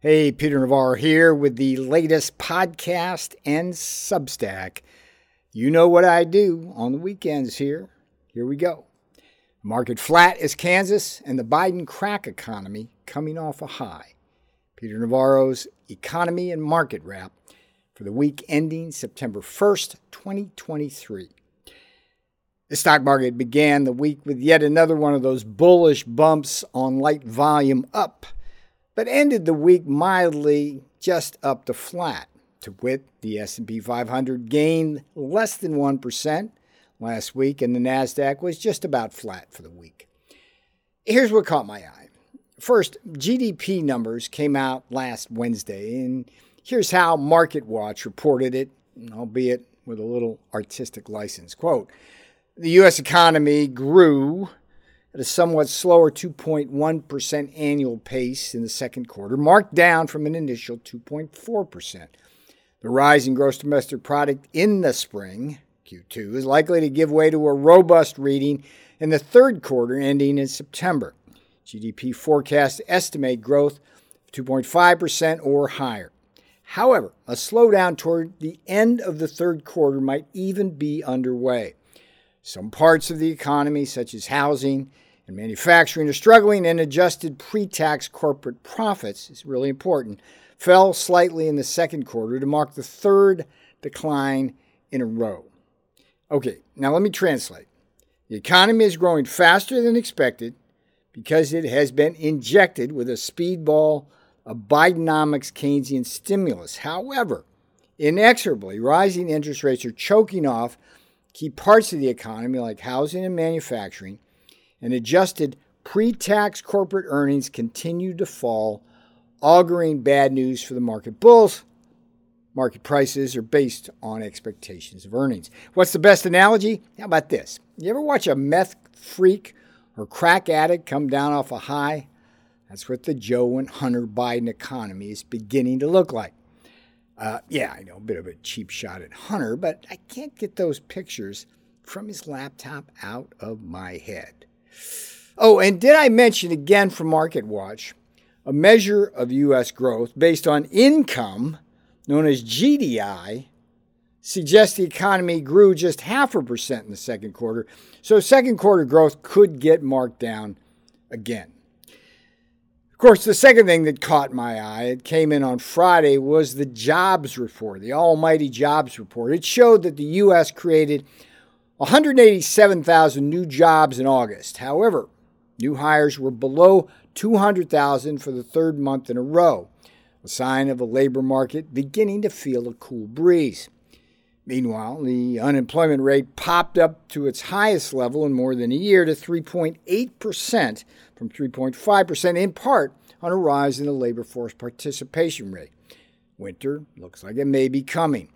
Hey, Peter Navarro here with the latest podcast and Substack. You know what I do on the weekends here. Here we go. Market flat is Kansas and the Biden crack economy coming off a high. Peter Navarro's economy and market wrap for the week ending September 1st, 2023. The stock market began the week with yet another one of those bullish bumps on light volume up but ended the week mildly just up to flat. To wit, the S&P 500 gained less than 1% last week and the Nasdaq was just about flat for the week. Here's what caught my eye. First, GDP numbers came out last Wednesday and here's how MarketWatch reported it, albeit with a little artistic license. Quote, the US economy grew at a somewhat slower 2.1% annual pace in the second quarter, marked down from an initial 2.4%. The rise in gross domestic product in the spring, Q2, is likely to give way to a robust reading in the third quarter ending in September. GDP forecasts estimate growth of 2.5% or higher. However, a slowdown toward the end of the third quarter might even be underway. Some parts of the economy, such as housing and manufacturing, are struggling, and adjusted pre tax corporate profits is really important, fell slightly in the second quarter to mark the third decline in a row. Okay, now let me translate. The economy is growing faster than expected because it has been injected with a speedball of Bidenomics Keynesian stimulus. However, inexorably, rising interest rates are choking off key parts of the economy like housing and manufacturing, and adjusted pre tax corporate earnings continued to fall, auguring bad news for the market bulls. Market prices are based on expectations of earnings. What's the best analogy? How about this? You ever watch a meth freak or crack addict come down off a high? That's what the Joe and Hunter Biden economy is beginning to look like. Uh, yeah, I know, a bit of a cheap shot at Hunter, but I can't get those pictures from his laptop out of my head. Oh, and did I mention again from MarketWatch, a measure of U.S. growth based on income, known as GDI, suggests the economy grew just half a percent in the second quarter. So second quarter growth could get marked down again. Of course, the second thing that caught my eye, it came in on Friday, was the jobs report, the almighty jobs report. It showed that the U.S. created 187,000 new jobs in August. However, new hires were below 200,000 for the third month in a row, a sign of a labor market beginning to feel a cool breeze. Meanwhile, the unemployment rate popped up to its highest level in more than a year to 3.8% from 3.5%, in part on a rise in the labor force participation rate. Winter looks like it may be coming.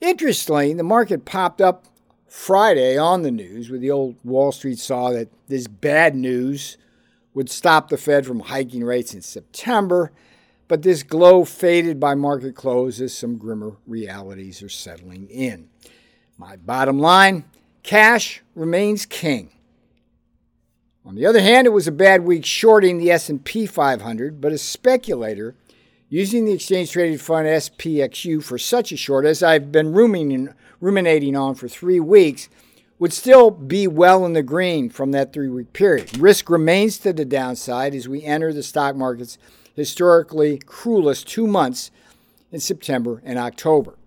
Interestingly, the market popped up Friday on the news with the old Wall Street saw that this bad news would stop the Fed from hiking rates in September, but this glow faded by market close as some grimmer realities are settling in. My bottom line cash remains king. On the other hand, it was a bad week shorting the S&P 500, but a speculator using the exchange traded fund SPXU for such a short as I've been ruminating on for 3 weeks would still be well in the green from that 3-week period. Risk remains to the downside as we enter the stock market's historically cruelest 2 months in September and October.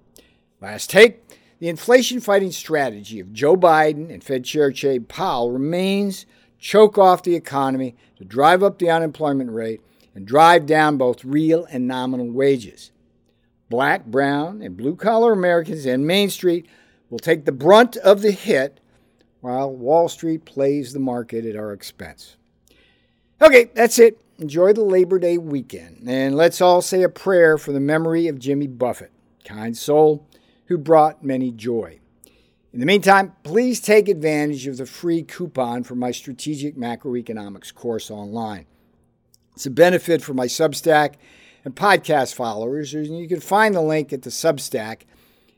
Last take, the inflation fighting strategy of Joe Biden and Fed Chair Jay Powell remains choke off the economy, to drive up the unemployment rate, and drive down both real and nominal wages. Black, brown, and blue collar Americans in Main Street will take the brunt of the hit while Wall Street plays the market at our expense. Okay, that's it. Enjoy the Labor Day weekend. And let's all say a prayer for the memory of Jimmy Buffett, kind soul who brought many joy. In the meantime, please take advantage of the free coupon for my strategic macroeconomics course online. It's a benefit for my Substack and podcast followers, and you can find the link at the Substack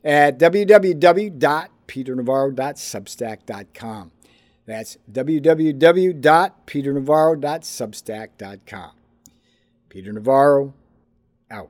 at www.peternavarro.substack.com. That's www.peternavarro.substack.com. Peter Navarro, out.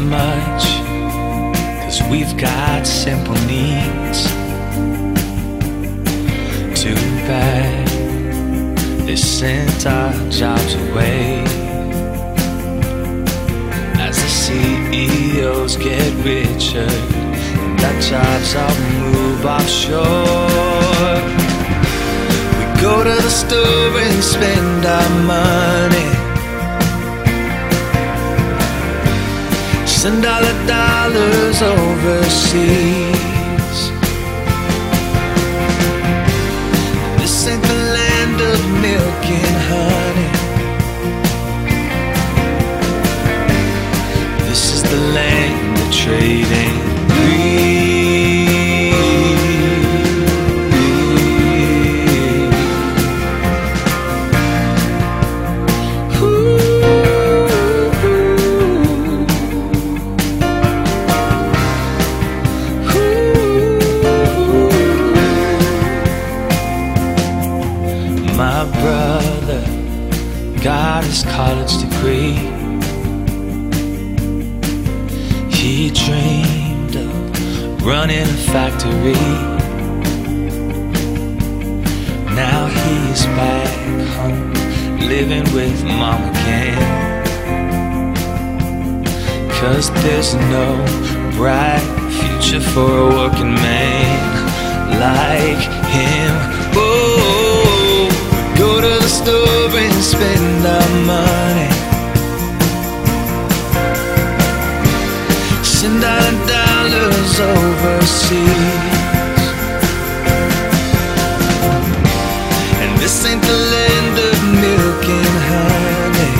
Much, cause we've got simple needs. Too bad they sent our jobs away. As the CEOs get richer, and our jobs all move offshore. We go to the store and spend our money. Send all the dollars overseas. He dreamed of running a factory. Now he's back home, living with mom again. Cause there's no bright future for a working man like him. Oh, go to the store and spend our money. Send dollars overseas. And this ain't the land of milk and honey.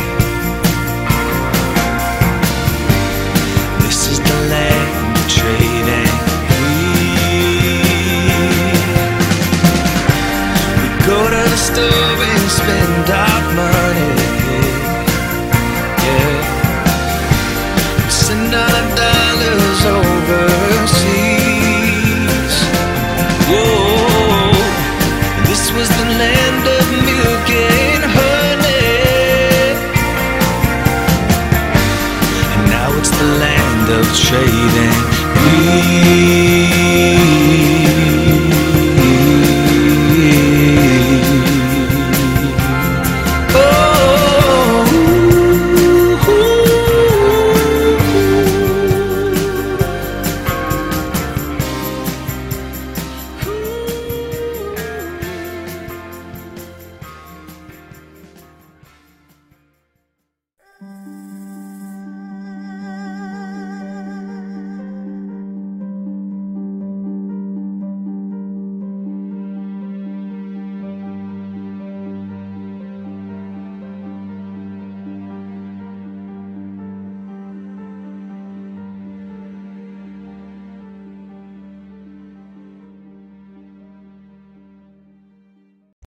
This is the land of trade. We go to the store and spend our money. of trading We